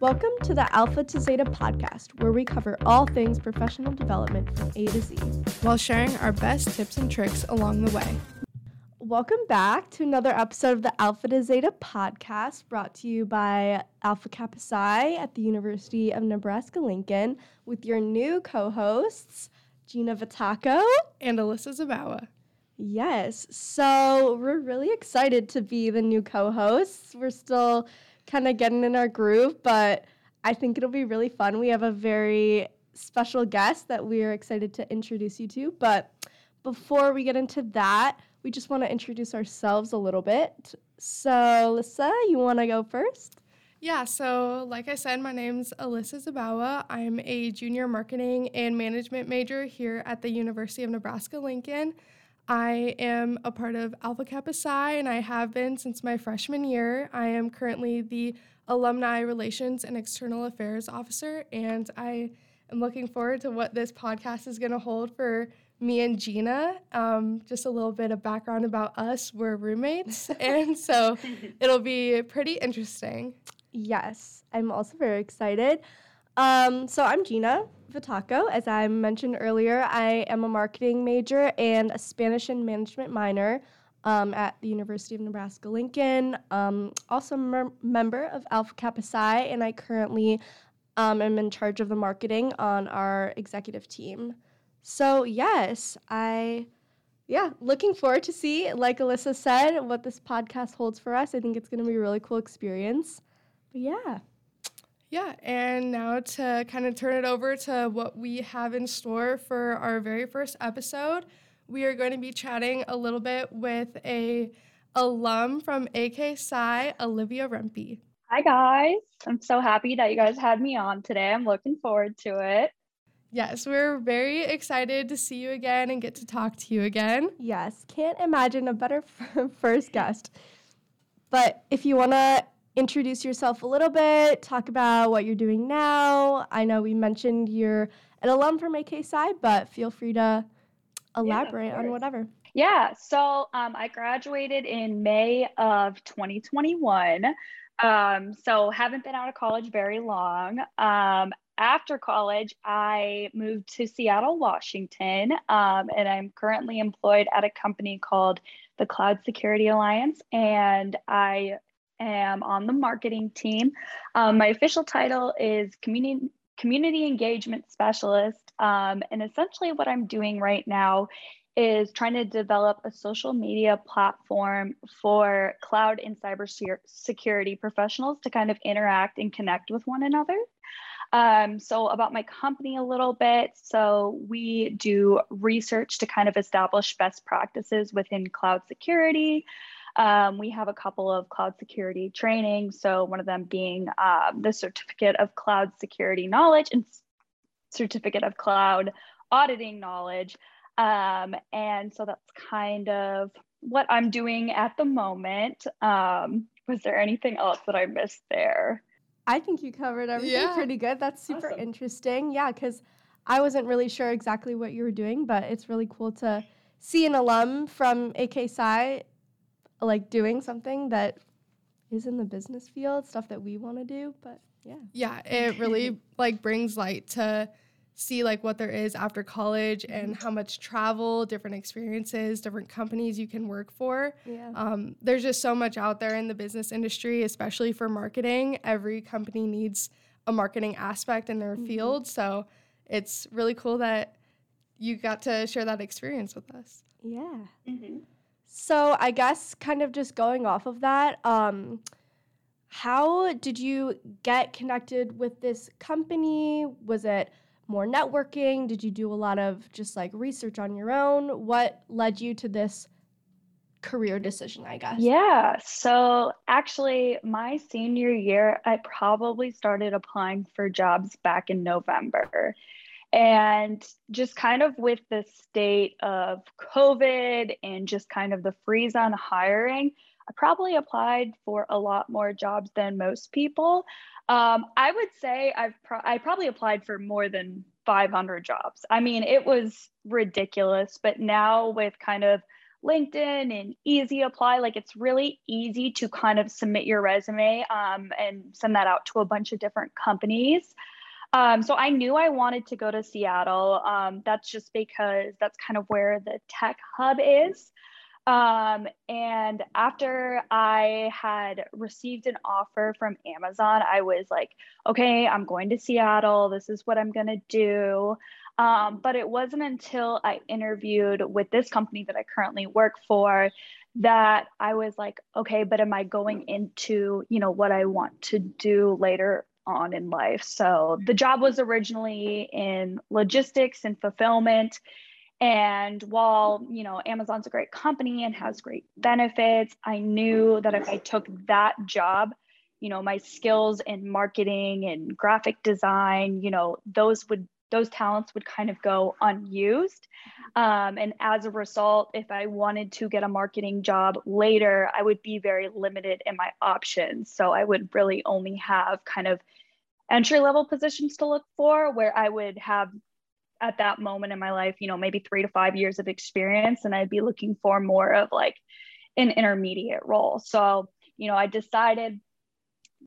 Welcome to the Alpha to Zeta podcast, where we cover all things professional development from A to Z, while sharing our best tips and tricks along the way. Welcome back to another episode of the Alpha to Zeta podcast, brought to you by Alpha Kappa Psi at the University of Nebraska Lincoln, with your new co hosts, Gina Vitaco and Alyssa Zabawa. Yes, so we're really excited to be the new co hosts. We're still kind of getting in our groove, but I think it'll be really fun. We have a very special guest that we're excited to introduce you to. But before we get into that, we just want to introduce ourselves a little bit. So, Alyssa, you want to go first? Yeah, so like I said, my name's Alyssa Zabawa. I'm a junior marketing and management major here at the University of Nebraska Lincoln. I am a part of Alpha Kappa Psi and I have been since my freshman year. I am currently the Alumni Relations and External Affairs Officer, and I am looking forward to what this podcast is going to hold for me and Gina. Um, just a little bit of background about us we're roommates, and so it'll be pretty interesting. Yes, I'm also very excited. Um, so I'm Gina Vitaco. As I mentioned earlier, I am a marketing major and a Spanish and management minor um, at the University of Nebraska Lincoln. Um, also a member of Alpha Kappa Psi, and I currently um, am in charge of the marketing on our executive team. So yes, I yeah, looking forward to see, like Alyssa said, what this podcast holds for us. I think it's going to be a really cool experience. But yeah. Yeah, and now to kind of turn it over to what we have in store for our very first episode, we are going to be chatting a little bit with a alum from AK Psi, Olivia Rempe. Hi guys, I'm so happy that you guys had me on today. I'm looking forward to it. Yes, we're very excited to see you again and get to talk to you again. Yes, can't imagine a better first guest. But if you want to introduce yourself a little bit, talk about what you're doing now. I know we mentioned you're an alum from AK Psi, but feel free to elaborate yeah, on whatever. Yeah, so um, I graduated in May of 2021. Um, so haven't been out of college very long. Um, after college, I moved to Seattle, Washington, um, and I'm currently employed at a company called the Cloud Security Alliance, and I am on the marketing team. Um, my official title is community community engagement specialist, um, and essentially what I'm doing right now is trying to develop a social media platform for cloud and cyber security professionals to kind of interact and connect with one another. Um, so, about my company a little bit. So, we do research to kind of establish best practices within cloud security. Um, we have a couple of cloud security trainings. So, one of them being um, the Certificate of Cloud Security Knowledge and Certificate of Cloud Auditing Knowledge. Um, and so, that's kind of what I'm doing at the moment. Um, was there anything else that I missed there? I think you covered everything yeah. pretty good. That's super awesome. interesting. Yeah, because I wasn't really sure exactly what you were doing, but it's really cool to see an alum from AK Psi like doing something that is in the business field, stuff that we want to do. But yeah. Yeah, it really like brings light to see like what there is after college and mm-hmm. how much travel, different experiences, different companies you can work for. Yeah. Um, there's just so much out there in the business industry, especially for marketing. Every company needs a marketing aspect in their mm-hmm. field. So it's really cool that you got to share that experience with us. Yeah. Mm-hmm. So I guess kind of just going off of that, um, how did you get connected with this company? Was it more networking? Did you do a lot of just like research on your own? What led you to this career decision, I guess? Yeah. So actually, my senior year, I probably started applying for jobs back in November. And just kind of with the state of COVID and just kind of the freeze on hiring, I probably applied for a lot more jobs than most people. Um, I would say I've pro- I probably applied for more than 500 jobs. I mean, it was ridiculous. But now with kind of LinkedIn and Easy Apply. Like it's really easy to kind of submit your resume um, and send that out to a bunch of different companies. Um, so I knew I wanted to go to Seattle. Um, that's just because that's kind of where the tech hub is. Um, and after I had received an offer from Amazon, I was like, okay, I'm going to Seattle. This is what I'm going to do. Um, but it wasn't until I interviewed with this company that I currently work for that I was like, okay, but am I going into, you know, what I want to do later on in life? So the job was originally in logistics and fulfillment. And while, you know, Amazon's a great company and has great benefits, I knew that if I took that job, you know, my skills in marketing and graphic design, you know, those would those talents would kind of go unused. Um, and as a result, if I wanted to get a marketing job later, I would be very limited in my options. So I would really only have kind of entry level positions to look for where I would have at that moment in my life, you know, maybe three to five years of experience. And I'd be looking for more of like an intermediate role. So, you know, I decided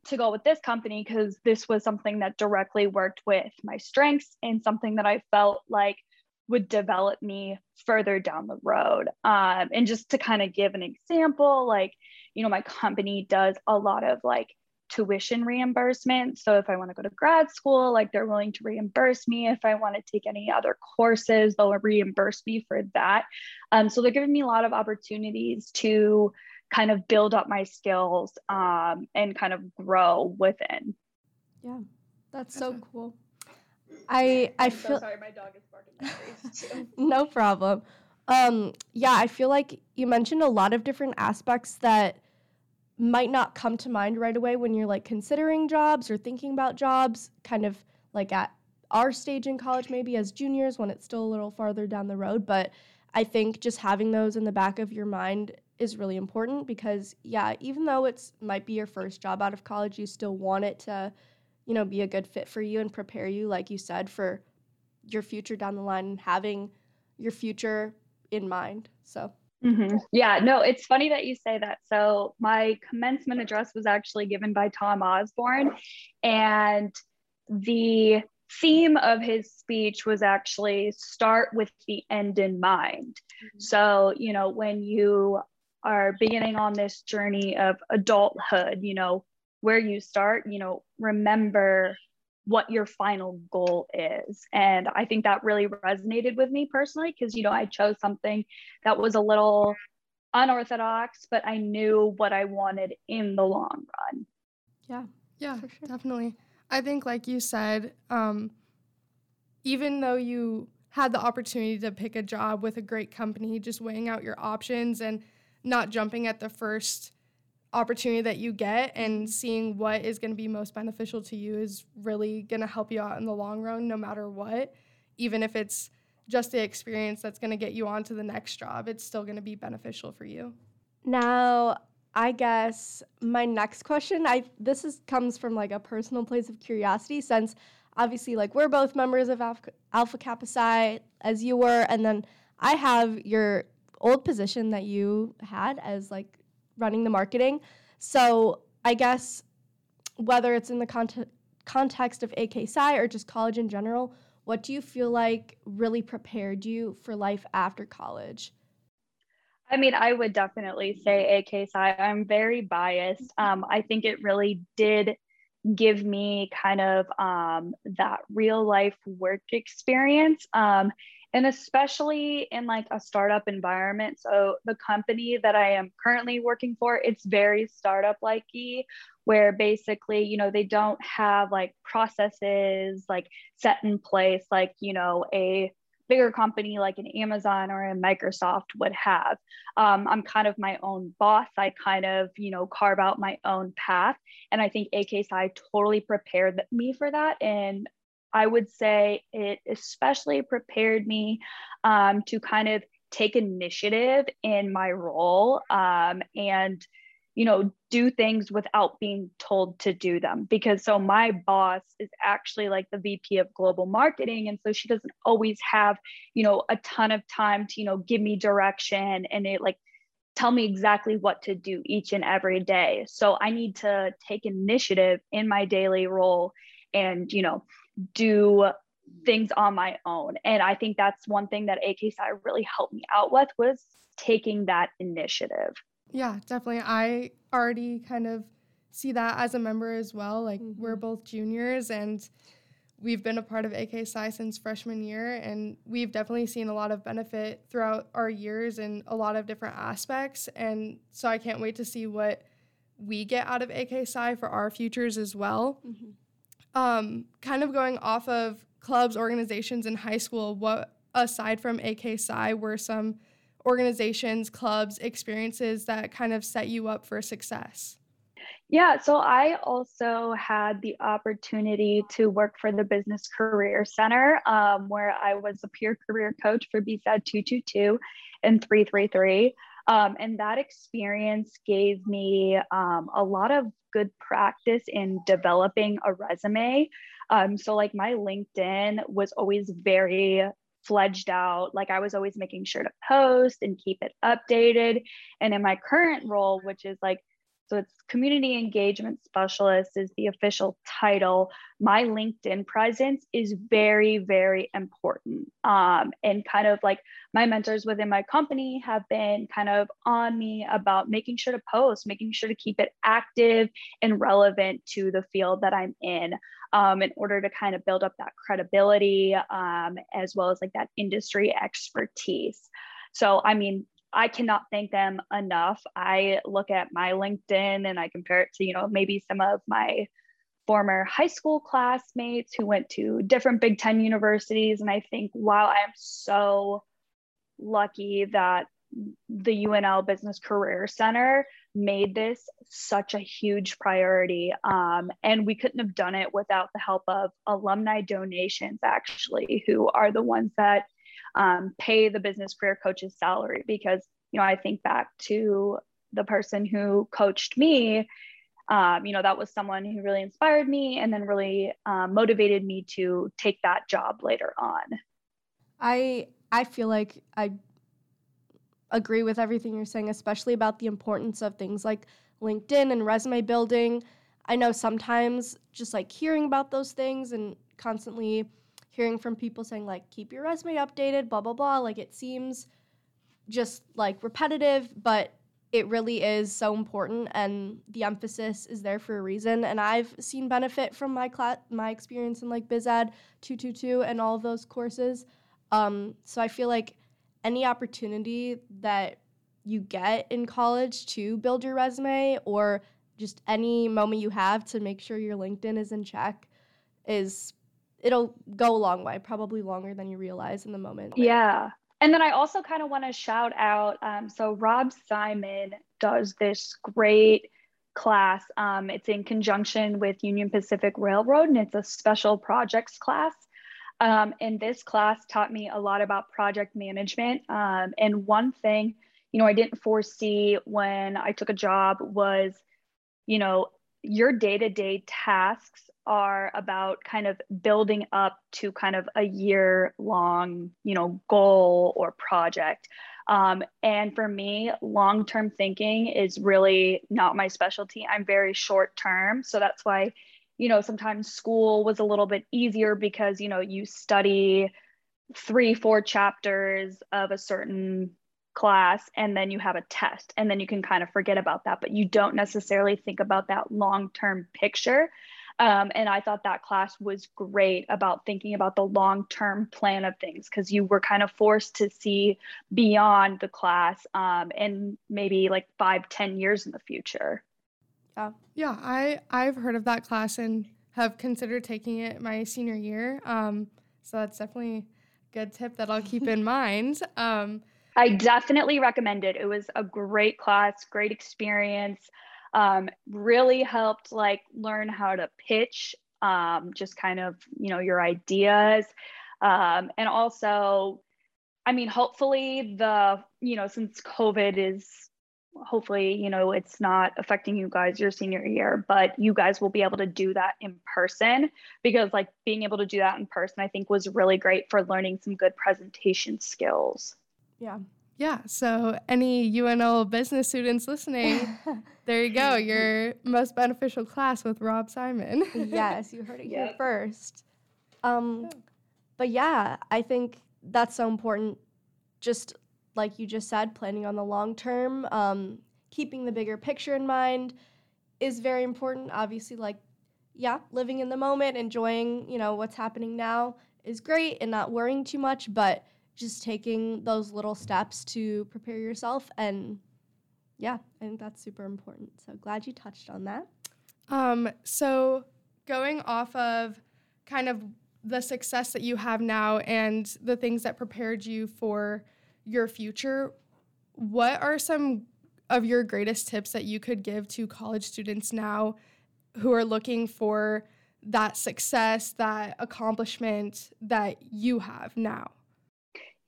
to go with this company because this was something that directly worked with my strengths and something that I felt like would develop me further down the road. Um, and just to kind of give an example, like, you know, my company does a lot of like tuition reimbursement. So if I want to go to grad school, like they're willing to reimburse me. If I want to take any other courses, they'll reimburse me for that. Um, so they're giving me a lot of opportunities to kind of build up my skills um, and kind of grow within. Yeah, that's so cool. I I feel so sorry, my dog is barking. no problem. Um, yeah, I feel like you mentioned a lot of different aspects that might not come to mind right away when you're like considering jobs or thinking about jobs, kind of like at our stage in college, maybe as juniors when it's still a little farther down the road. But I think just having those in the back of your mind is really important because yeah, even though it's might be your first job out of college, you still want it to, you know, be a good fit for you and prepare you like you said for your future down the line and having your future in mind. So Mm-hmm. Yeah, no, it's funny that you say that. So, my commencement address was actually given by Tom Osborne, and the theme of his speech was actually start with the end in mind. Mm-hmm. So, you know, when you are beginning on this journey of adulthood, you know, where you start, you know, remember what your final goal is. And I think that really resonated with me personally because, you know, I chose something that was a little unorthodox, but I knew what I wanted in the long run. Yeah. Yeah, sure. definitely. I think, like you said, um, even though you had the opportunity to pick a job with a great company, just weighing out your options and not jumping at the first opportunity that you get and seeing what is going to be most beneficial to you is really going to help you out in the long run no matter what. Even if it's just the experience that's going to get you on to the next job it's still going to be beneficial for you. Now i guess my next question i this is comes from like a personal place of curiosity since obviously like we're both members of alpha, alpha kappa psi as you were and then i have your old position that you had as like running the marketing. So I guess whether it's in the cont- context of AK Psi or just college in general, what do you feel like really prepared you for life after college? I mean, I would definitely say AK Psi. I'm very biased. Um, I think it really did give me kind of um, that real life work experience. Um, and especially in like a startup environment so the company that i am currently working for it's very startup likey where basically you know they don't have like processes like set in place like you know a bigger company like an amazon or a microsoft would have. Um, i'm kind of my own boss. I kind of you know carve out my own path. And i think AK Psi totally prepared me for that. And I would say it especially prepared me um, to kind of take initiative in my role um, and you know, do things without being told to do them. Because so my boss is actually like the VP of global marketing. And so she doesn't always have, you know, a ton of time to, you know, give me direction and it like tell me exactly what to do each and every day. So I need to take initiative in my daily role and, you know, do things on my own. And I think that's one thing that AK Psi really helped me out with was taking that initiative. Yeah, definitely. I already kind of see that as a member as well. Like mm-hmm. we're both juniors and we've been a part of AK Psi since freshman year and we've definitely seen a lot of benefit throughout our years in a lot of different aspects. And so I can't wait to see what we get out of AK Psi for our futures as well. Mm-hmm. Um, kind of going off of clubs, organizations in high school, what aside from AK Psi were some organizations, clubs, experiences that kind of set you up for success? Yeah, so I also had the opportunity to work for the Business Career Center, um, where I was a peer career coach for BSAD 222 and 333. Um, and that experience gave me um, a lot of good practice in developing a resume. Um, so, like, my LinkedIn was always very fledged out. Like I was always making sure to post and keep it updated. And in my current role, which is like, so it's community engagement specialist is the official title. My LinkedIn presence is very, very important. Um, and kind of like my mentors within my company have been kind of on me about making sure to post, making sure to keep it active and relevant to the field that I'm in um, in order to kind of build up that credibility um, as well as like that industry expertise. So, I mean, I cannot thank them enough. I look at my LinkedIn and I compare it to, you know, maybe some of my former high school classmates who went to different Big Ten universities. And I think, wow, I am so lucky that the UNL Business Career Center made this such a huge priority. Um, and we couldn't have done it without the help of alumni donations, actually, who are the ones that um, pay the business career coach's salary. Because, you know, I think back to the person who coached me. Um, you know, that was someone who really inspired me and then really um, motivated me to take that job later on. I I feel like I agree with everything you're saying, especially about the importance of things like LinkedIn and resume building. I know sometimes just like hearing about those things and constantly hearing from people saying, like, keep your resume updated, blah, blah, blah, like it seems just like repetitive, but it really is so important and the emphasis is there for a reason and i've seen benefit from my class my experience in like biz bizad 222 and all of those courses. Um, so i feel like any opportunity that you get in college to build your resume or just any moment you have to make sure your LinkedIn is in check is it'll go a long way, probably longer than you realize in the moment. Yeah. And then I also kind of want to shout out um, so Rob Simon does this great class. Um, it's in conjunction with Union Pacific Railroad and it's a special projects class. Um, and this class taught me a lot about project management. Um, and one thing, you know, I didn't foresee when I took a job was, you know, your day to day tasks are about kind of building up to kind of a year long, you know, goal or project. Um, and for me, long term thinking is really not my specialty. I'm very short term. So that's why you know, sometimes school was a little bit easier because, you know, you study three, four chapters of a certain class and then you have a test and then you can kind of forget about that, but you don't necessarily think about that long term picture. Um, and I thought that class was great about thinking about the long term plan of things because you were kind of forced to see beyond the class um, and maybe like five, ten years in the future. Yeah. Yeah, I I've heard of that class and have considered taking it my senior year. Um, so that's definitely a good tip that I'll keep in mind. Um, I definitely recommend it. It was a great class, great experience. Um, really helped like learn how to pitch, um, just kind of you know your ideas, um, and also, I mean, hopefully the you know since COVID is hopefully, you know, it's not affecting you guys your senior year, but you guys will be able to do that in person because, like, being able to do that in person, I think was really great for learning some good presentation skills. Yeah. Yeah. So, any UNL business students listening, there you go. Your most beneficial class with Rob Simon. yes, you heard it yep. here first. Um, but yeah, I think that's so important. Just like you just said, planning on the long term, um, keeping the bigger picture in mind is very important. Obviously, like, yeah, living in the moment, enjoying, you know, what's happening now is great and not worrying too much, but just taking those little steps to prepare yourself. And yeah, I think that's super important. So glad you touched on that. Um, so going off of kind of the success that you have now and the things that prepared you for your future, what are some of your greatest tips that you could give to college students now who are looking for that success, that accomplishment that you have now?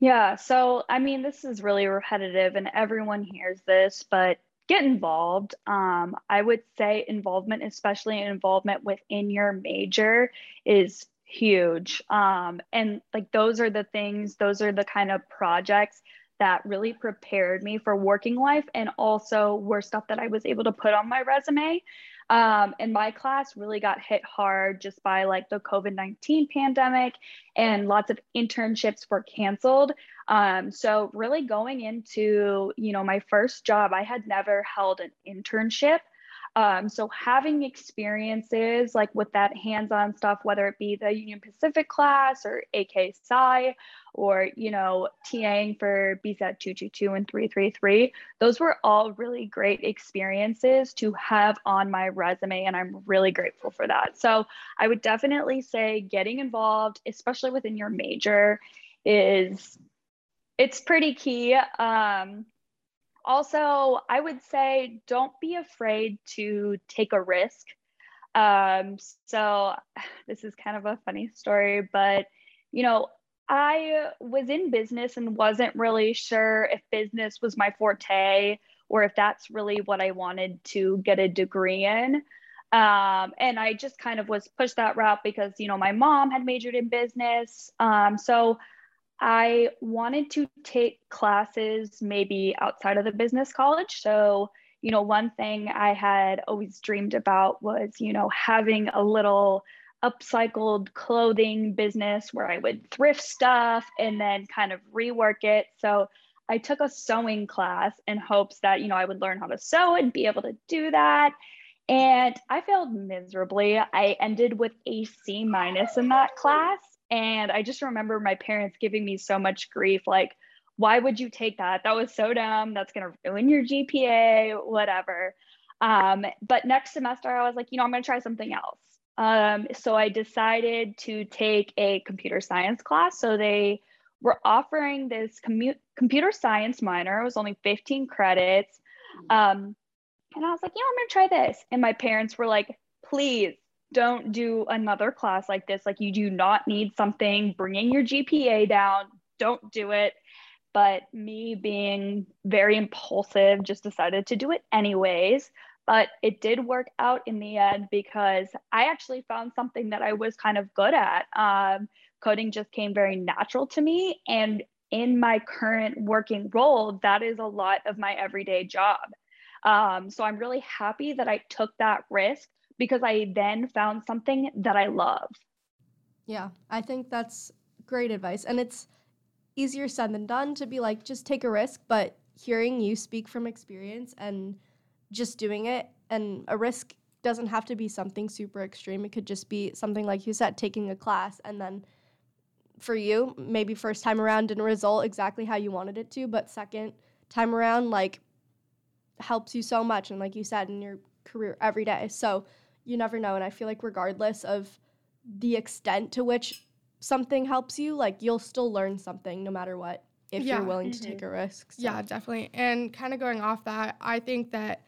Yeah, so I mean, this is really repetitive and everyone hears this, but get involved. Um, I would say involvement, especially involvement within your major, is huge. Um, and like those are the things, those are the kind of projects that really prepared me for working life and also were stuff that I was able to put on my resume. Um, and my class really got hit hard just by like the COVID 19 pandemic, and lots of internships were canceled. Um, so, really going into, you know, my first job, I had never held an internship. Um, so having experiences like with that hands-on stuff, whether it be the Union Pacific class or AK Psi or, you know, TAing for BSAD 222 and 333, those were all really great experiences to have on my resume. And I'm really grateful for that. So I would definitely say getting involved, especially within your major, is it's pretty key. Um, also, I would say don't be afraid to take a risk. Um, so, this is kind of a funny story, but you know, I was in business and wasn't really sure if business was my forte or if that's really what I wanted to get a degree in. Um, and I just kind of was pushed that route because, you know, my mom had majored in business. Um, so I wanted to take classes maybe outside of the business college. So, you know, one thing I had always dreamed about was, you know, having a little upcycled clothing business where I would thrift stuff and then kind of rework it. So, I took a sewing class in hopes that, you know, I would learn how to sew and be able to do that. And I failed miserably. I ended with a C minus in that class. And I just remember my parents giving me so much grief like, why would you take that? That was so dumb. That's going to ruin your GPA, whatever. Um, but next semester, I was like, you know, I'm going to try something else. Um, so I decided to take a computer science class. So they were offering this commu- computer science minor. It was only 15 credits. Um, and I was like, you know, I'm going to try this. And my parents were like, please don't do another class like this. Like, you do not need something bringing your GPA down. Don't do it. But me being very impulsive, just decided to do it anyways. But it did work out in the end because I actually found something that I was kind of good at. Um, coding just came very natural to me. And in my current working role, that is a lot of my everyday job. Um, so I'm really happy that I took that risk because I then found something that I love. Yeah, I think that's great advice. And it's easier said than done to be like, just take a risk, but hearing you speak from experience and just doing it, and a risk doesn't have to be something super extreme. It could just be something like you said, taking a class and then for you, maybe first time around didn't result exactly how you wanted it to, but second time around, like helps you so much. And like you said, in your career every day. So you never know. And I feel like, regardless of the extent to which something helps you, like you'll still learn something no matter what if yeah. you're willing mm-hmm. to take a risk. So. Yeah, definitely. And kind of going off that, I think that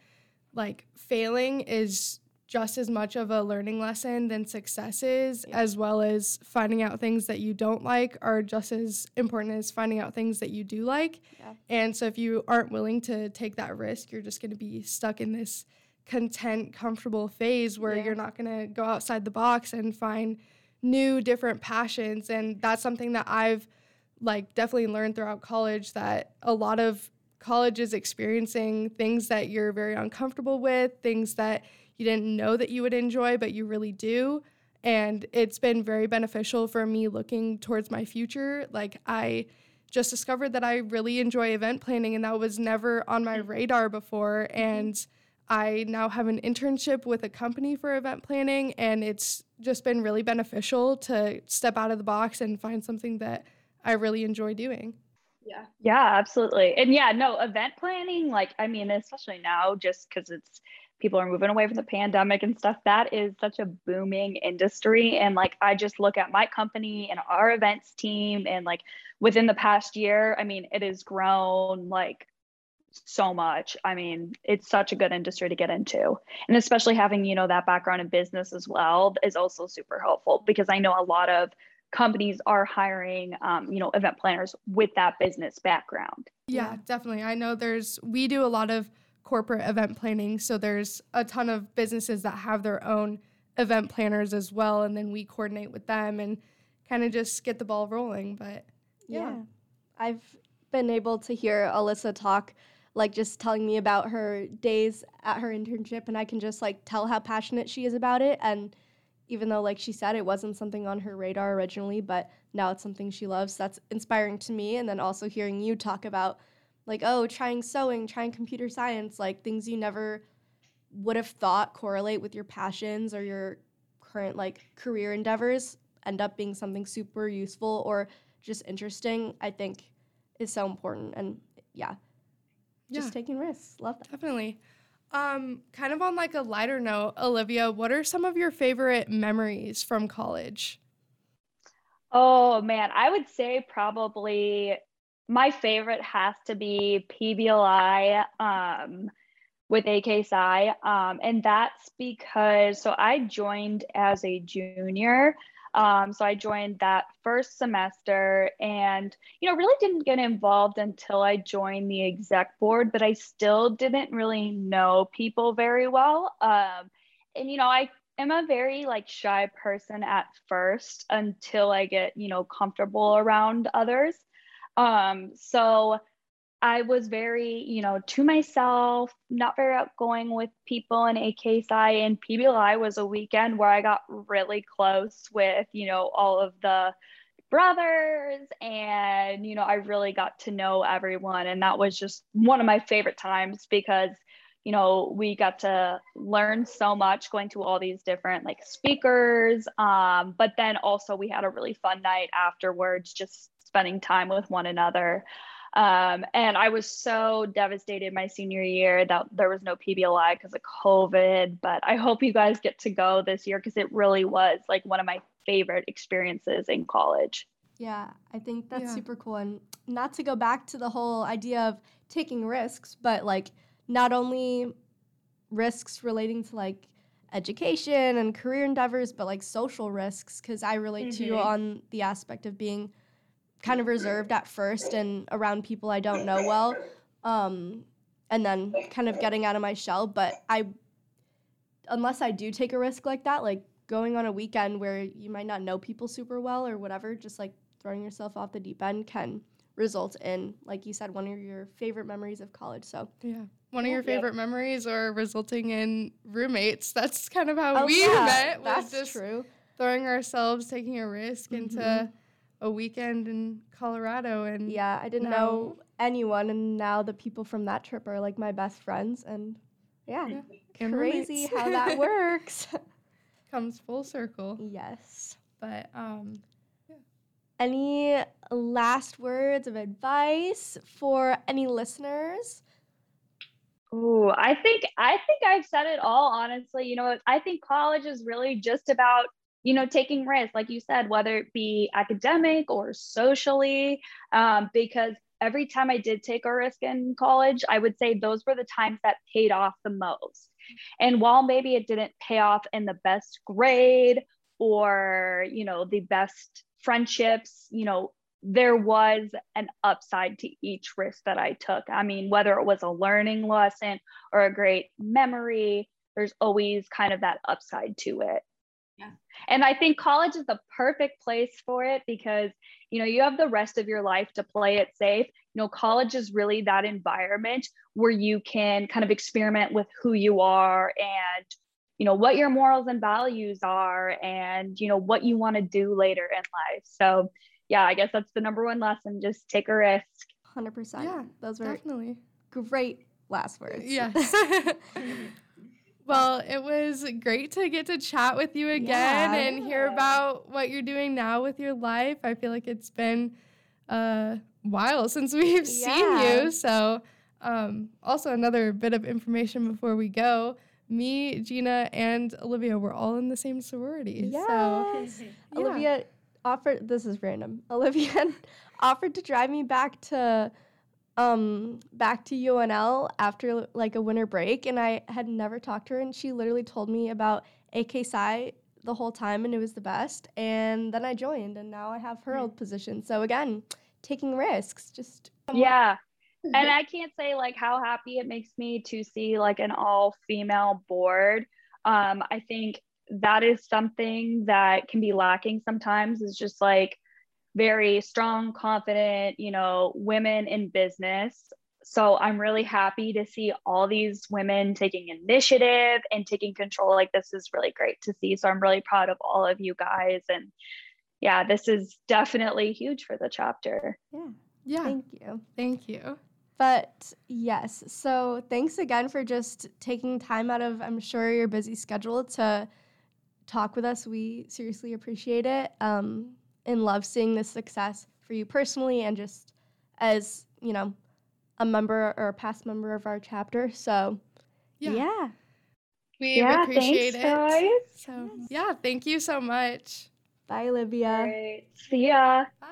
like failing is just as much of a learning lesson than successes, yeah. as well as finding out things that you don't like are just as important as finding out things that you do like. Yeah. And so if you aren't willing to take that risk, you're just going to be stuck in this content, comfortable phase where yeah. you're not going to go outside the box and find new, different passions. And that's something that I've like definitely learned throughout college that a lot of college is experiencing things that you're very uncomfortable with, things that you didn't know that you would enjoy, but you really do. And it's been very beneficial for me looking towards my future. Like, I just discovered that I really enjoy event planning, and that was never on my mm. radar before. And I now have an internship with a company for event planning, and it's just been really beneficial to step out of the box and find something that I really enjoy doing. Yeah. Yeah, absolutely. And yeah, no, event planning, like, I mean, especially now, just because it's people are moving away from the pandemic and stuff that is such a booming industry and like i just look at my company and our events team and like within the past year i mean it has grown like so much i mean it's such a good industry to get into and especially having you know that background in business as well is also super helpful because i know a lot of companies are hiring um, you know event planners with that business background yeah definitely i know there's we do a lot of corporate event planning. So there's a ton of businesses that have their own event planners as well. And then we coordinate with them and kind of just get the ball rolling. But yeah. yeah. I've been able to hear Alyssa talk, like just telling me about her days at her internship. And I can just like tell how passionate she is about it. And even though, like she said, it wasn't something on her radar originally, but now it's something she loves. That's inspiring to me. And then also hearing you talk about like oh trying sewing trying computer science like things you never would have thought correlate with your passions or your current like career endeavors end up being something super useful or just interesting i think is so important and yeah just yeah. taking risks love that definitely um kind of on like a lighter note olivia what are some of your favorite memories from college oh man i would say probably my favorite has to be PBLI um, with AK Psi. Um, and that's because, so I joined as a junior. Um, so I joined that first semester and, you know, really didn't get involved until I joined the exec board, but I still didn't really know people very well. Um, and, you know, I am a very like shy person at first until I get, you know, comfortable around others. Um, so I was very, you know, to myself, not very outgoing with people in AK Psi and PBLI was a weekend where I got really close with, you know, all of the brothers and, you know, I really got to know everyone. And that was just one of my favorite times because, you know, we got to learn so much going to all these different like speakers. Um, but then also we had a really fun night afterwards, just spending time with one another. Um, and I was so devastated my senior year that there was no PBLI because of COVID. But I hope you guys get to go this year because it really was like one of my favorite experiences in college. Yeah, I think that's yeah. super cool. And not to go back to the whole idea of taking risks, but like not only risks relating to like education and career endeavors, but like social risks, because I relate mm-hmm. to you on the aspect of being kind of reserved at first and around people I don't know well. Um, and then kind of getting out of my shell. But I, unless I do take a risk like that, like going on a weekend where you might not know people super well or whatever, just like throwing yourself off the deep end can result in, like you said, one of your favorite memories of college. So, yeah. One of your favorite yeah. memories or resulting in roommates. That's kind of how oh, we yeah, met. That's just true. Throwing ourselves, taking a risk mm-hmm. into a weekend in Colorado and yeah, I didn't now, know anyone and now the people from that trip are like my best friends and yeah, yeah. crazy how that works. Comes full circle. Yes. But um yeah. Any last words of advice for any listeners? Ooh, I think I think I've said it all honestly. You know, I think college is really just about you know, taking risks, like you said, whether it be academic or socially, um, because every time I did take a risk in college, I would say those were the times that paid off the most. And while maybe it didn't pay off in the best grade or, you know, the best friendships, you know, there was an upside to each risk that I took. I mean, whether it was a learning lesson or a great memory, there's always kind of that upside to it. Yeah. And I think college is the perfect place for it because, you know, you have the rest of your life to play it safe. You know, college is really that environment where you can kind of experiment with who you are and, you know, what your morals and values are and, you know, what you want to do later in life. So, yeah, I guess that's the number one lesson. Just take a risk. 100%. Yeah, those were definitely great last words. Yes. well, it was great to get to chat with you again yeah. and hear about what you're doing now with your life. I feel like it's been a while since we've yeah. seen you. So, um, also, another bit of information before we go me, Gina, and Olivia were all in the same sorority. Yes. So, yeah. Olivia offered this is random. Olivia offered to drive me back to um back to UNL after like a winter break and I had never talked to her and she literally told me about AK Psi the whole time and it was the best and then I joined and now I have her old position. So again, taking risks, just Yeah. And I can't say like how happy it makes me to see like an all female board. Um I think that is something that can be lacking sometimes is just like very strong confident you know women in business. So i'm really happy to see all these women taking initiative and taking control. Like this is really great to see. So i'm really proud of all of you guys. And yeah this is definitely huge for the chapter. Yeah. Yeah. Thank you. Thank you. But yes so thanks again for just taking time out of i'm sure your busy schedule to talk with us. We seriously appreciate it. Um, and love seeing this success for you personally and just as, you know, a member or a past member of our chapter. So, yeah. yeah. We yeah, appreciate thanks, it. Guys. So, yes. yeah, thank you so much. Bye, Olivia. Great. See ya. Bye.